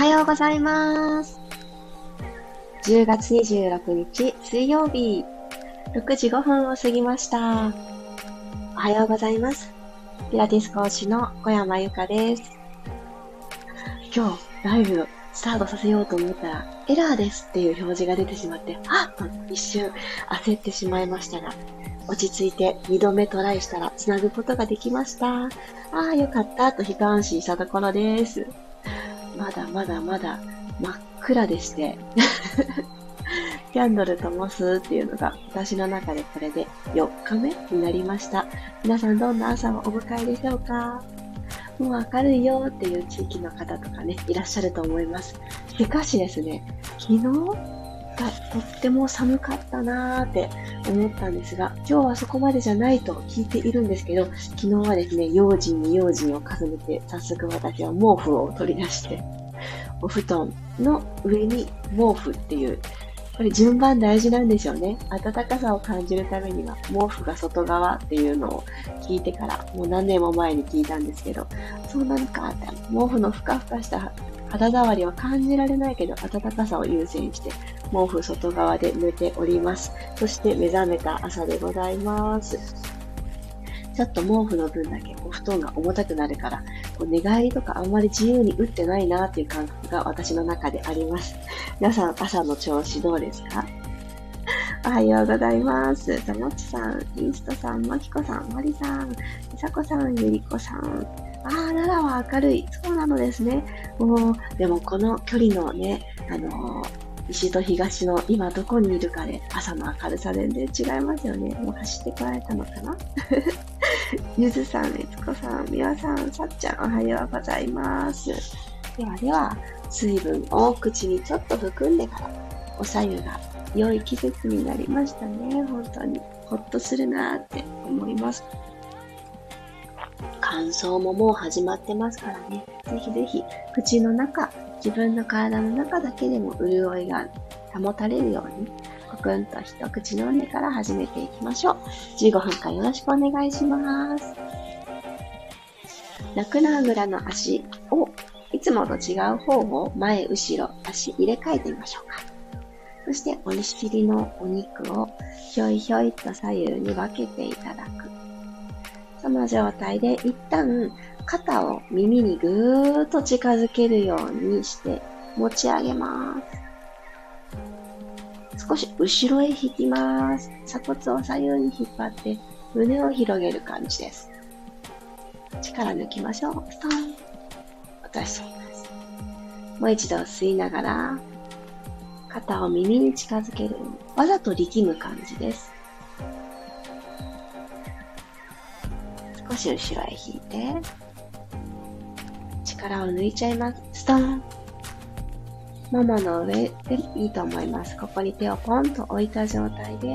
はようございます。10月26日水曜日、6時5分を過ぎました。おはようございます。ピラティス講師の小山由かです。今日、ライブスタートさせようと思ったら、エラーですっていう表示が出てしまって、あっ一瞬焦ってしまいましたが、落ち着いて2度目トライしたら繋ぐことができました。ああ、よかったと一安心したところです。まだまだまだ真っ暗でして、キャンドル灯すっていうのが私の中でこれで4日目になりました。皆さんどんな朝をお迎えでしょうか？もう明るいよっていう地域の方とかね、いらっしゃると思います。しかしですね、昨日がとっても寒かったなーって思ったんですが、今日はそこまでじゃないと聞いているんですけど、昨日はですね、用心に用心を重ねて、早速私は毛布を取り出して、お布団の上に毛布っていう、これ順番大事なんでしょうね。暖かさを感じるためには毛布が外側っていうのを聞いてから、もう何年も前に聞いたんですけど、そうなのかって、毛布のふかふかした肌触りは感じられないけど、暖かさを優先して、毛布外側で寝ております。そして目覚めた朝でございます。ちょっと毛布の分だけお布団が重たくなるから、こう寝返りとかあんまり自由に打ってないなっていう感覚が私の中であります。皆さん朝の調子どうですか？おはようございます。ともちさん、イーストさん、まきこさん、まりさん、みさこさん、ゆりこさん。ああ、奈良は明るい。そうなのですね。もう、でもこの距離のね、あのー西と東の今どこにいるかで朝の明るさ全然違いますよね。もう走ってこられたのかな？ゆずさん、えつこさん、みわさん、さっちゃん、おはようございます。ではでは、水分を口にちょっと含んでから、おさゆが良い季節になりましたね。本当に。ほっとするなって思います。乾燥ももう始まってますからね。ぜひぜひ、口の中、自分の体の中だけでも潤いが保たれるように、コクンと一口飲んでから始めていきましょう。15分間よろしくお願いします。楽なあぐらの足をいつもと違う方を前、後ろ、足入れ替えてみましょうか。そして、お尻のお肉をひょいひょいと左右に分けていただく。の状態で一旦肩を耳にぐーっと近づけるようにして持ち上げます。少し後ろへ引きます。鎖骨を左右に引っ張って胸を広げる感じです。力抜きましょう。ストン。落としちゃいます。もう一度吸いながら肩を耳に近づける。わざと力む感じです。少し後ろへ引いて、力を抜いちゃいます。ストーンももの上でいいと思います。ここに手をポンと置いた状態で、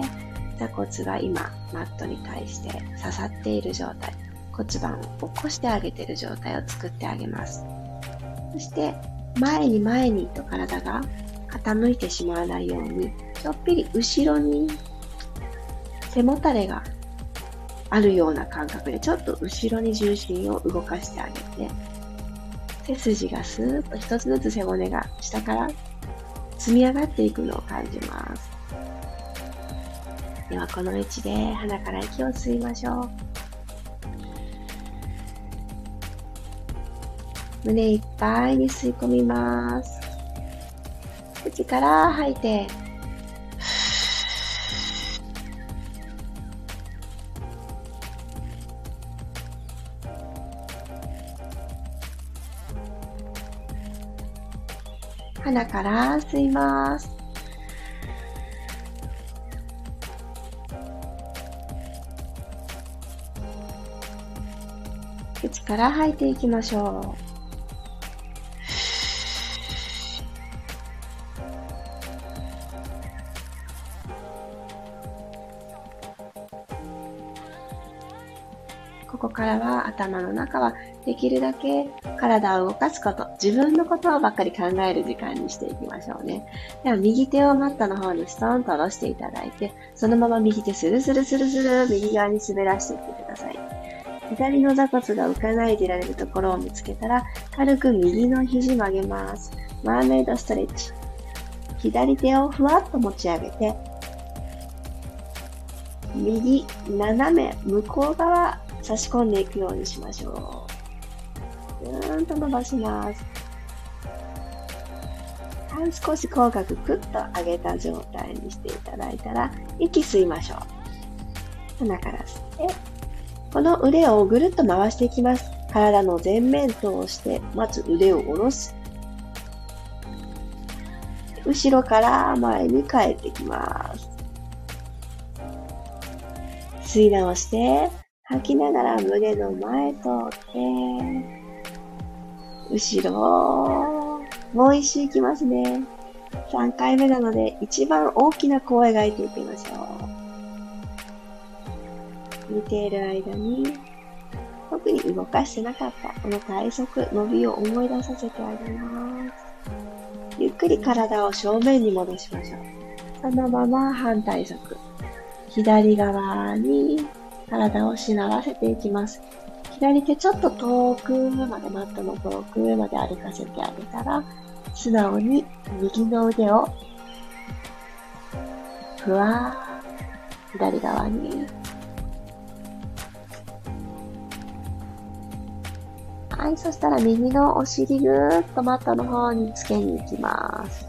座骨が今、マットに対して刺さっている状態。骨盤を起こしてあげている状態を作ってあげます。そして、前に前にと体が傾いてしまわないように、ちょっぴり後ろに背もたれがあるような感覚で、ちょっと後ろに重心を動かしてあげて、背筋がスーッと一つずつ背骨が下から積み上がっていくのを感じます。では、この位置で鼻から息を吸いましょう。胸いっぱいに吸い込みます。口から吐いて、鼻から吸います。口から吐いていきましょう。頭の中はできるだけ体を動かすこと、自分のことをばっかり考える時間にしていきましょうね。では右手をマットの方にストーンと下ろしていただいて、そのまま右手スルスルスルスル右側に滑らしていってください。左の座骨が浮かないでいられるところを見つけたら、軽く右の肘曲げます。マーメイドストレッチ。左手をふわっと持ち上げて、右、斜め、向こう側、差し込んでいくようにしましょう。ぐーんと伸ばします。少し口角クッと上げた状態にしていただいたら、息吸いましょう。鼻から吸って、この腕をぐるっと回していきます。体の前面通して、まず腕を下ろす。後ろから前に帰ってきます。吸い直して、吐きながら胸の前通って、後ろ、もう一周いきますね。3回目なので、一番大きな弧を描いていきましょう。見ている間に、特に動かしてなかったこの体側、伸びを思い出させてあげます。ゆっくり体を正面に戻しましょう。そのまま反対側。左側に体をしならせていきます。左手ちょっと遠くまでマットの遠くまで歩かせてあげたら、素直に右の腕をふわー左側にはい、そしたら右のお尻ぐーっとマットの方につけに行きます。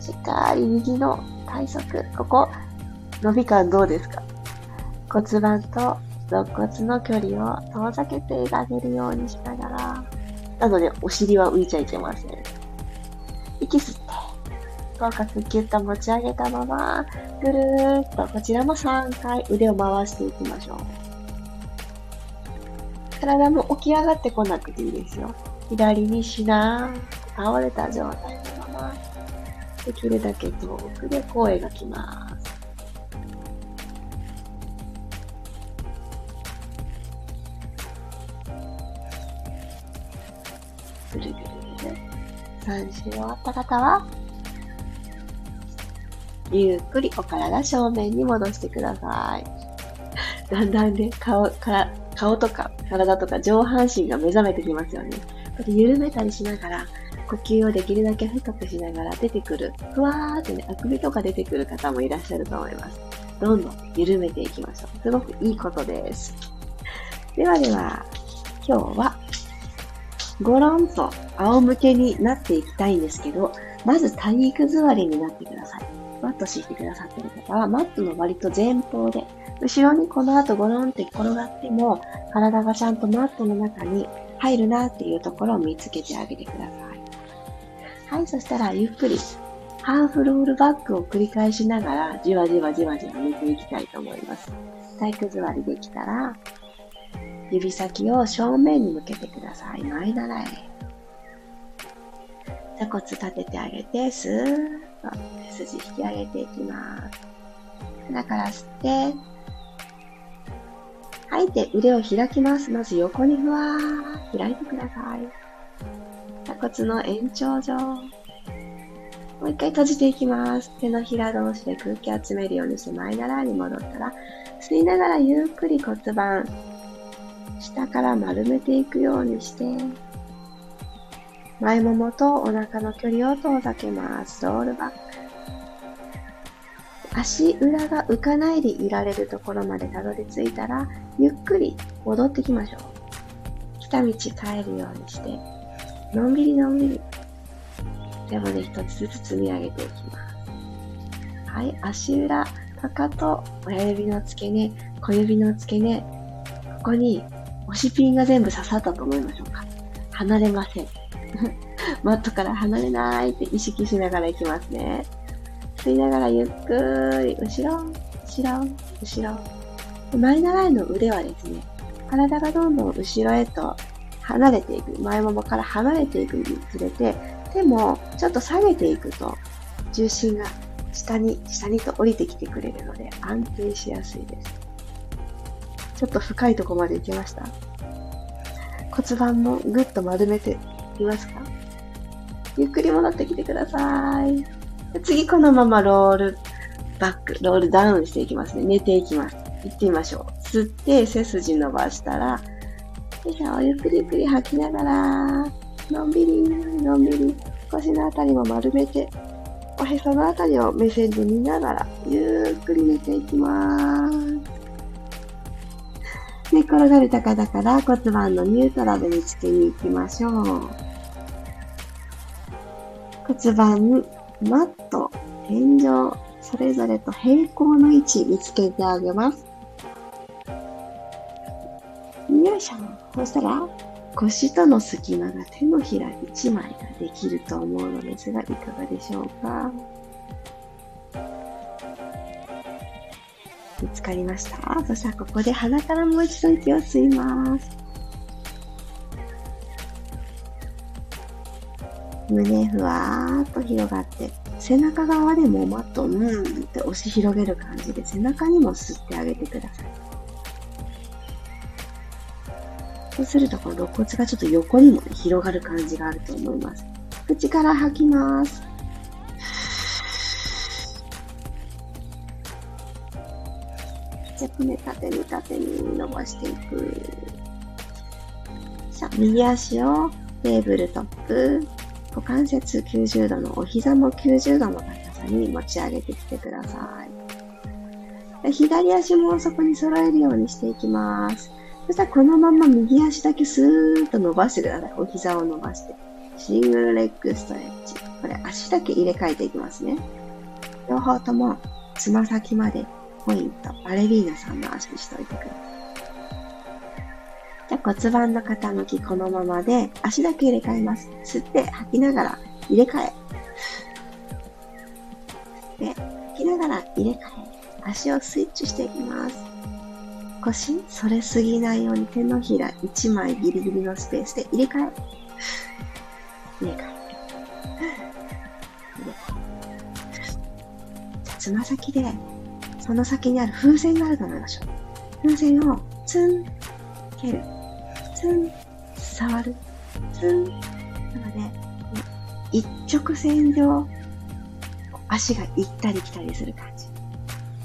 しっかり右の体側、ここ、伸び感どうですか？骨盤と肋骨の距離を遠ざけてあげるようにしながら、なのでお尻は浮いちゃいけません。息吸って、口角ギュッと持ち上げたまま、ぐるーっとこちらも3回腕を回していきましょう。体も起き上がってこなくていいですよ。左にしなー倒れた状態のまま、できるだけ遠くで声がきます。ぐるぐるぐる。3周終わった方は、ゆっくりお体正面に戻してください。だんだんね、顔から、顔とか体とか上半身が目覚めてきますよね。緩めたりしながら、呼吸をできるだけ深くしながら出てくる、ふわーってね、あくびとか出てくる方もいらっしゃると思います。どんどん緩めていきましょう。すごくいいことです。ではでは、今日は、ごろんと仰向けになっていきたいんですけど、まず体育座りになってください。マット敷いてくださってる方は、マットの割と前方で、後ろにこの後ゴロンって転がっても、体がちゃんとマットの中に入るなっていうところを見つけてあげてください。はい、そしたらゆっくり、ハーフロールバックを繰り返しながら、じわじわじわじわ寝ていきたいと思います。体育座りできたら、指先を正面に向けてください。前習え。座骨立ててあげて、スーッと背筋引き上げていきます。鼻から吸って、吐いて腕を開きます。まず横にふわー開いてください。鎖骨の延長上。もう一回閉じていきます。手のひら同士で空気集めるようにして前習いに戻ったら、吸いながらゆっくり骨盤、下から丸めていくようにして、前ももとお腹の距離を遠ざけます。ロールバック。足裏が浮かないでいられるところまでたどり着いたら、ゆっくり戻ってきましょう。来た道帰るようにして、のんびりのんびり。でもね、一つずつ積み上げていきます。はい、足裏、かかと、親指の付け根、小指の付け根、ここに押しピンが全部刺さったと思いましょうか。離れません。マットから離れないって意識しながらいきますね。吸いながらゆっくり、後ろ、後ろ、後ろ。前習いの腕はですね、体がどんどん後ろへと離れていく、前ももから離れていくにつれて、手もちょっと下げていくと、重心が下に、下にと降りてきてくれるので安定しやすいです。ちょっと深いとこまで行きました骨盤もぐっと丸めていますか？ゆっくり戻ってきてください。次このままロールバック、ロールダウンしていきますね。寝ていきます。行ってみましょう。吸って背筋伸ばしたら、よいしょ、ゆっくりゆっくり吐きながら、のんびり、のんびり、腰のあたりも丸めて、おへそのあたりを目線で見ながら、ゆっくり寝ていきます。寝転がる高だから骨盤のニュートラルにつけに行きましょう。骨盤、マット、天井、それぞれと平行の位置見つけてあげます。よいしょ。そしたら、腰との隙間が手のひら1枚ができると思うのですが、いかがでしょうか？見つかりましたそしたらここで鼻からもう一度息を吸います。胸ふわーっと広がって、背中側でもマットをうんって押し広げる感じで背中にも吸ってあげてください。そうするとこの肋骨がちょっと横にも、ね、広がる感じがあると思います。口から吐きます。じゃ骨縦に縦に伸ばしていく。さあ、右足をテーブルトップ、股関節90度のお膝も90度の高さに持ち上げてきてください。左足もそこに揃えるようにしていきます。そしたらこのまま右足だけスーッと伸ばしてください。お膝を伸ばして。シングルレッグストレッチ。これ足だけ入れ替えていきますね。両方ともつま先までポイント。バレリーナさんの足にしておいてください。じゃあ骨盤の傾きこのままで足だけ入れ替えます。吸って吐きながら入れ替え。吸って吐きながら入れ替え。足をスイッチしていきます。少し反れすぎないように手のひら1枚ギリギリのスペースで入れ替え。入れ替え。じゃつま先で、その先にある風船があると思いましょう。風船をツン、蹴る。ツン、触る。ツン。なので、一直線上、足が行ったり来たりする感じ。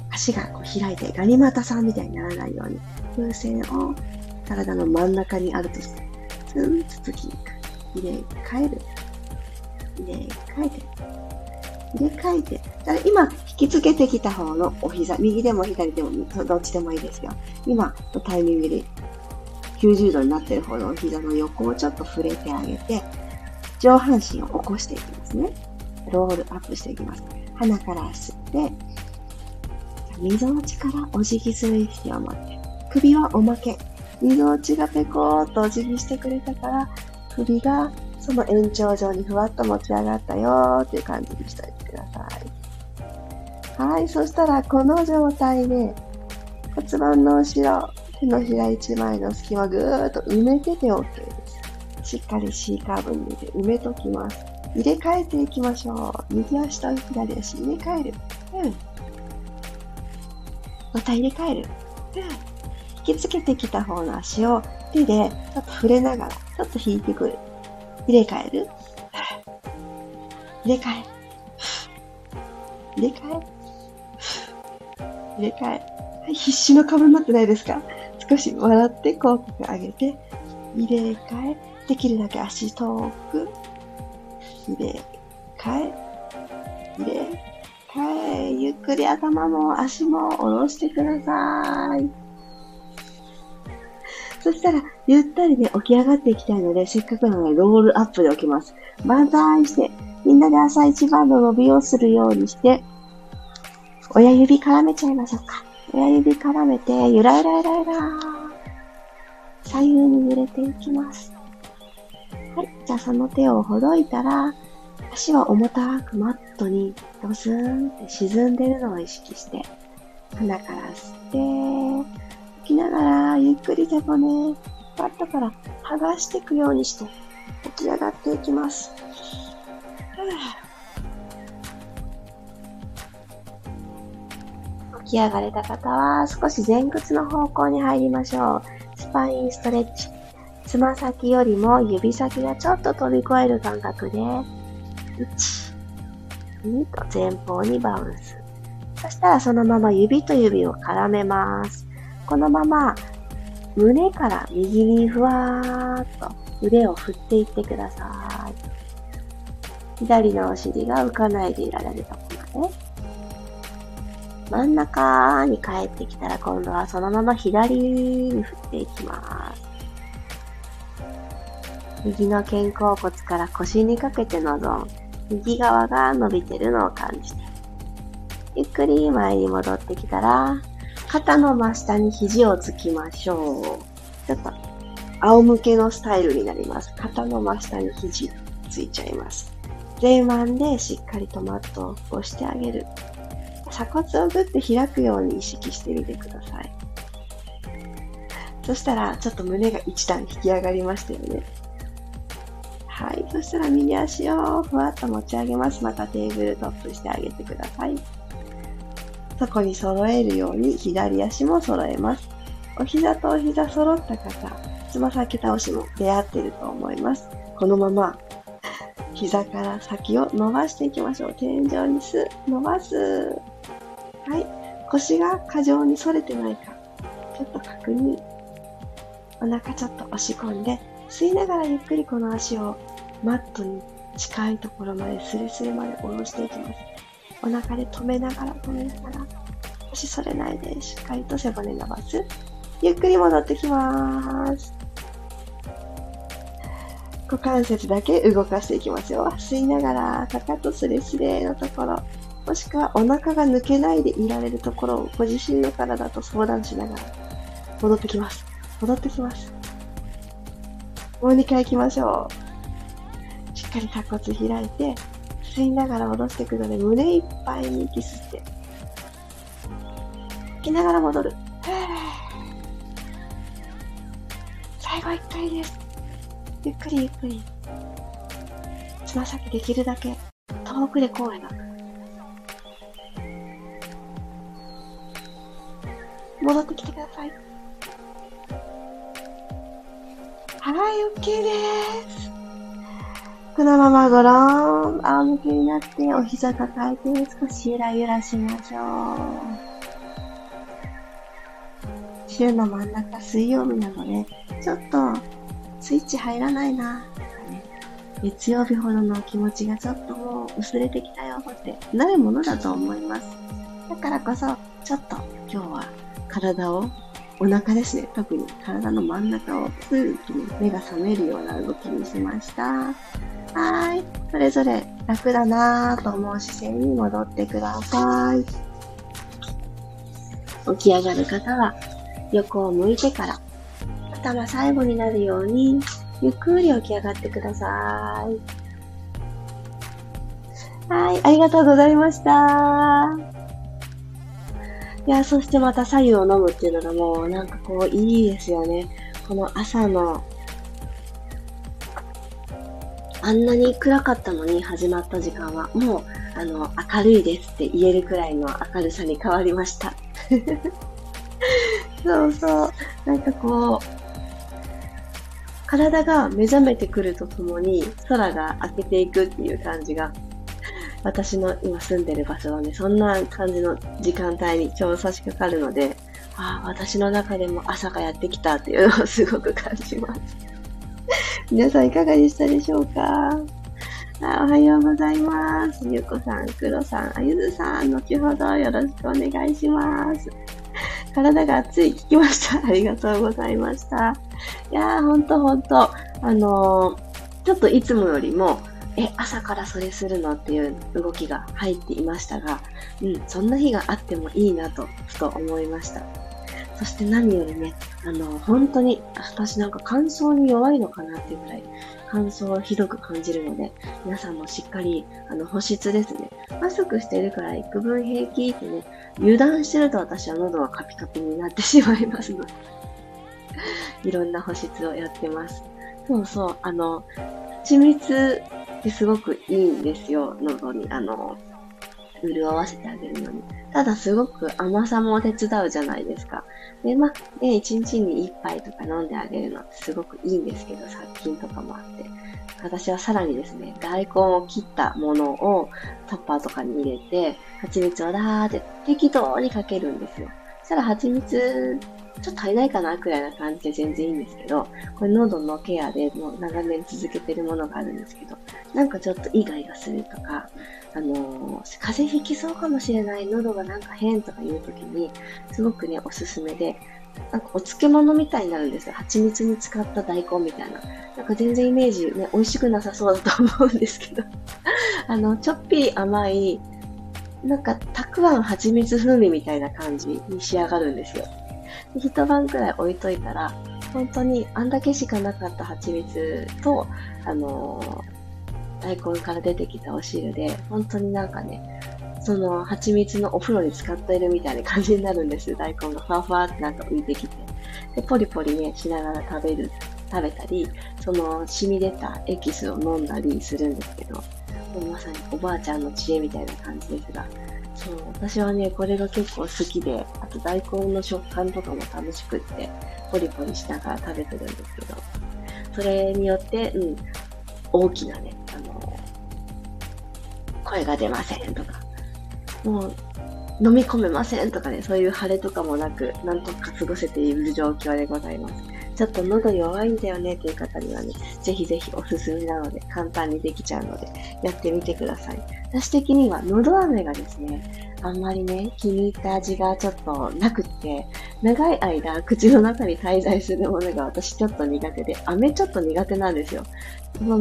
足がこう開いてガニ股さんみたいにならないように、風船を体の真ん中にあるとして、ツン続きに行く。入れ替える。入れ替えて。入れ替えて。だ今、引きつけてきた方のお膝、右でも左でも、どっちでもいいですよ。今のタイミングで90度になってる方のお膝の横をちょっと触れてあげて、上半身を起こしていきますね。ロールアップしていきます。鼻から吸って、みぞおちからお辞儀する意識を持って、首はおまけ。みぞおちがペコーっとお辞儀してくれたから、首がその延長上にふわっと持ち上がったよっていう感じにしておいてください。はい、そしたらこの状態で骨盤の後ろ、手のひら一枚の隙間ぐーっと埋めてて OK です。しっかり C カーブに入れて埋めときます。入れ替えていきましょう。右足と左足入れ替える。うん。また入れ替える。で、引きつけてきた方の足を手でちょっと触れながら、ちょっと引いてくる。入れ替える？入れ替え。入れ替え。入れ替え。はい、必死の顔になってないですか？少し笑って口角上げて、入れ替え。できるだけ足遠く。入れ替え。入れはい。ゆっくり頭も足も下ろしてください。そしたら、ゆったりで起き上がっていきたいので、せっかくなのでロールアップで起きます。万歳して、みんなで朝一番の伸びをするようにして、親指絡めちゃいましょうか。親指絡めて、ゆらゆらゆらゆら左右に揺れていきます。はい。じゃあその手をほどいたら、足は重たくマットにドスーンって沈んでるのを意識して、鼻から吸って、吐きながらゆっくり背骨、マットから剥がしていくようにして、起き上がっていきます。起き上がれた方は少し前屈の方向に入りましょう。スパインストレッチ。つま先よりも指先がちょっと飛び越える感覚で1、2と前方にバウンス。そしたらそのまま指と指を絡めます。このまま胸から右にふわーっと腕を振っていってください。左のお尻が浮かないでいられるところまで。真ん中に帰ってきたら今度はそのまま左に振っていきます。右の肩甲骨から腰にかけてのゾーン、右側が伸びてるのを感じて。ゆっくり前に戻ってきたら、肩の真下に肘をつきましょう。ちょっと、仰向けのスタイルになります。肩の真下に肘ついちゃいます。前腕でしっかりとマットを押してあげる。鎖骨をぐって開くように意識してみてください。そしたら、ちょっと胸が一段引き上がりましたよね。はい。そしたら右足をふわっと持ち上げます。またテーブルトップしてあげてください。そこに揃えるように左足も揃えます。お膝とお膝揃った方、つま先倒しも出会ってると思います。このまま膝から先を伸ばしていきましょう。天井にす、伸ばす。はい。腰が過剰に反れてないか、ちょっと確認。お腹ちょっと押し込んで、吸いながらゆっくりこの足をマットに近いところまでスレスレまで下ろしていきます。お腹で止めながら止めながら、腰反れないでしっかりと背骨伸ばす。ゆっくり戻ってきます。股関節だけ動かしていきますよ。吸いながら、かかとスレスレのところ、もしくはお腹が抜けないでいられるところをご自身の体と相談しながら戻ってきます。戻ってきます。もう2回行きましょう。しっかり鎖骨開いて、吸いながら戻していくので、胸いっぱいに息吸って。吐きながら戻る。最後1回です。ゆっくりゆっくり。つま先できるだけ遠くでこうな。戻ってきてください。はい、OK です。このままごろん、仰向けになってお膝抱えて少しゆらゆらしましょう。週の真ん中水曜日なので、ちょっとスイッチ入らないな、とかね、月曜日ほどの気持ちがちょっともう薄れてきたよってなるものだと思います。だからこそ、ちょっと今日は体をお腹ですね。特に体の真ん中をスーッと目が覚めるような動きにしました。はい。それぞれ楽だなぁと思う姿勢に戻ってください。起き上がる方は横を向いてから頭最後になるようにゆっくり起き上がってください。はい。ありがとうございました。いや、そしてまた左右を飲むっていうのがもうなんかこういいですよね。この朝のあんなに暗かったのに始まった時間は、もう、あの、明るいですって言えるくらいの明るさに変わりました。そうそう。なんかこう、体が目覚めてくるとともに空が明けていくっていう感じが、私の今住んでる場所はね、そんな感じの時間帯にちょうど差し掛かるので、ああ、私の中でも朝がやってきたっていうのをすごく感じます。皆さんいかがでしたでしょうか？あおはようございます。ゆうこさん、くろさん、あゆずさん、後ほどよろしくお願いします。体が熱い、聞きました。ありがとうございました。いやー、ほんとほんと、あのー、ちょっといつもよりも、え、朝からそれするのっていう動きが入っていましたが、うん、そんな日があってもいいなと、ふと思いました。そして何よりね、あの、本当に、私なんか乾燥に弱いのかなっていうくらい、乾燥をひどく感じるので、皆さんもしっかり、あの、保湿ですね。マスクしてるから幾分平気ってね、油断してると私は喉がカピカピになってしまいますので、いろんな保湿をやってます。そうそう、あの、蜂蜜ってすごくいいんですよ、喉に。あの、潤わせてあげるのに。ただすごく甘さも手伝うじゃないですか。で、まあ、ね、1日に1杯とか飲んであげるのってすごくいいんですけど、殺菌とかもあって。私はさらにですね、大根を切ったものをタッパーとかに入れて、蜂蜜をダーって適当にかけるんですよ。そしたら蜂蜜ちょっと足りないかなくらいな感じで全然いいんですけど、これ喉のケアでもう長年続けてるものがあるんですけど、なんかちょっとイガイガするとか、あのー、風邪ひきそうかもしれない、喉がなんか変とかいう時に、すごくね、おすすめで、なんかお漬物みたいになるんですよ。蜂蜜に使った大根みたいな。なんか全然イメージね、美味しくなさそうだと思うんですけど。あの、ちょっぴり甘い、なんか、たくあん蜂蜜風味みたいな感じに仕上がるんですよ。一晩くらい置いといたら、本当にあんだけしかなかった蜂蜜と、あのー、大根から出てきたお汁で、本当になんかね、その蜂蜜のお風呂に使っているみたいな感じになるんですよ。大根がふわふわってなんか浮いてきて。で、ポリポリね、しながら食べる、食べたり、その染み出たエキスを飲んだりするんですけど、もうまさにおばあちゃんの知恵みたいな感じですが、そう、私はね、これが結構好きで、あと大根の食感とかも楽しくって、ポリポリしながら食べてるんですけど、それによって、うん、大きなね、あの、声が出ませんとか、もう飲み込めませんとかね、そういう腫れとかもなく、なんとか過ごせている状況でございます。ちょっと喉弱いんだよねという方にはね、ぜひぜひおすすめなので、簡単にできちゃうので、やってみてください。私的には、喉飴がですね、あんまりね、気に入った味がちょっとなくって、長い間口の中に滞在するものが私ちょっと苦手で、飴ちょっと苦手なんですよ。その、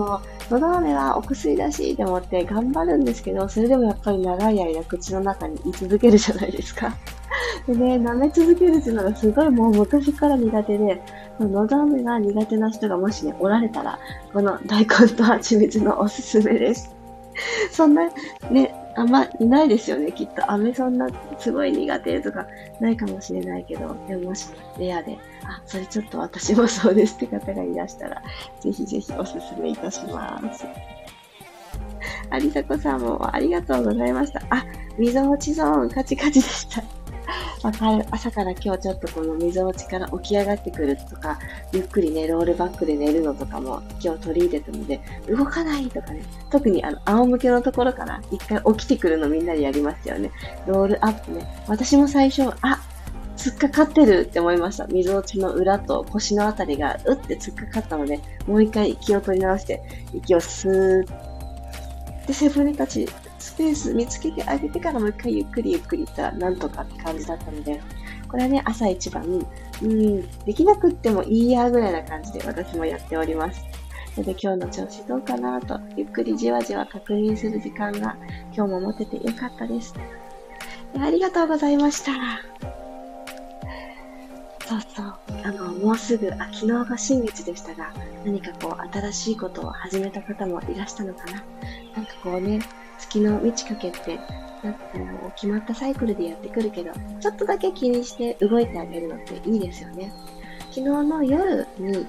のど飴はお薬だしって思って頑張るんですけど、それでもやっぱり長い間口の中に居続けるじゃないですか。でね、舐め続けるっていうのがすごいもう昔から苦手で、のど飴が苦手な人がもしね、おられたら、この大根と蜂蜜のおすすめです。そんな、ね、あんまいないですよね、きっと。飴そんなすごい苦手とかないかもしれないけど、でももしレアで、あ、それちょっと私もそうですって方がいらしたら、ぜひぜひおすすめいたします。ありさこさんもありがとうございました。あ、みぞおちゾーンカチカチでした。わかる。朝から今日ちょっとこの溝落ちから起き上がってくるとか、ゆっくりね、ロールバックで寝るのとかも今日取り入れたので、動かないとかね、特にあの、仰向けのところから一回起きてくるのみんなでやりますよね。ロールアップね。私も最初、あ、突っかかってるって思いました。溝落ちの裏と腰のあたりがうって突っかかったので、もう一回息を取り直して、息をスーッで背骨たちスペース見つけてあげてからもう一回ゆっくりゆっくり行ったらなんとかって感じだったので、これはね、朝一番、うん、できなくってもいいやぐらいな感じで私もやっております。ので今日の調子どうかなと、ゆっくりじわじわ確認する時間が今日も持ててよかったです。ありがとうございました。そうそう。あの、もうすぐ、あ、昨日が新月でしたが、何かこう、新しいことを始めた方もいらしたのかな。なんかこうね、月の満ち欠けって、なんかこう、決まったサイクルでやってくるけど、ちょっとだけ気にして動いてあげるのっていいですよね。昨日の夜に、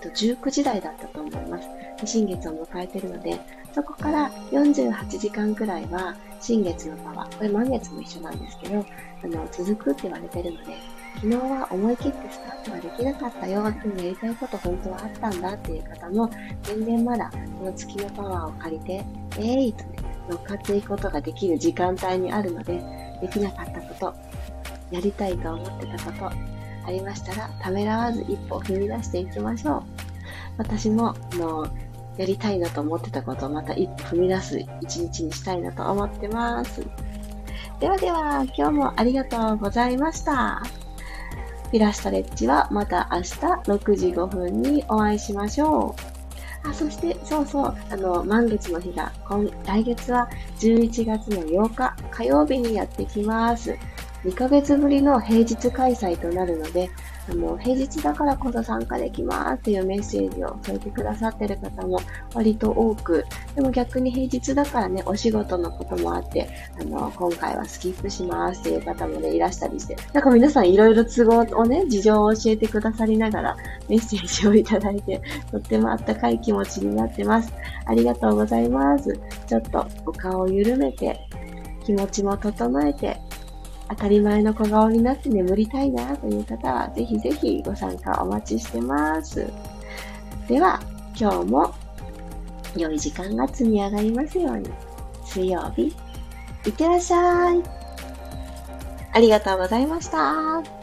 19時台だったと思います。新月を迎えてるので、そこから48時間くらいは新月のパワー、これ満月も一緒なんですけど、あの、続くって言われてるので、昨日は思い切ってスタートができなかったよ、でもやりたいこと本当はあったんだっていう方も、全然まだこの月のパワーを借りて、えーいとね、乗っかっていくことができる時間帯にあるので、できなかったこと、やりたいと思ってたこと、ありましたら、ためらわず一歩踏み出していきましょう。私も、あの、やりたいなと思ってたことをまた一歩踏み出す一日にしたいなと思ってます。ではでは、今日もありがとうございました。ピラストレッチはまた明日6時5分にお会いしましょう。あ、そして、そうそう、あの、満月の日が、今、来月は11月の8日、火曜日にやってきます。2ヶ月ぶりの平日開催となるので、あの、平日だからこそ参加できますっていうメッセージを添えてくださってる方も割と多く、でも逆に平日だからね、お仕事のこともあって、あの、今回はスキップしますっていう方もね、いらしたりして、なんか皆さんいろいろ都合をね、事情を教えてくださりながらメッセージをいただいて、とってもあったかい気持ちになってます。ありがとうございます。ちょっとお顔を緩めて、気持ちも整えて、当たり前の小顔になって眠りたいなという方は、ぜひぜひご参加お待ちしてます。では、今日も良い時間が積み上がりますように。水曜日、いってらっしゃい。ありがとうございました。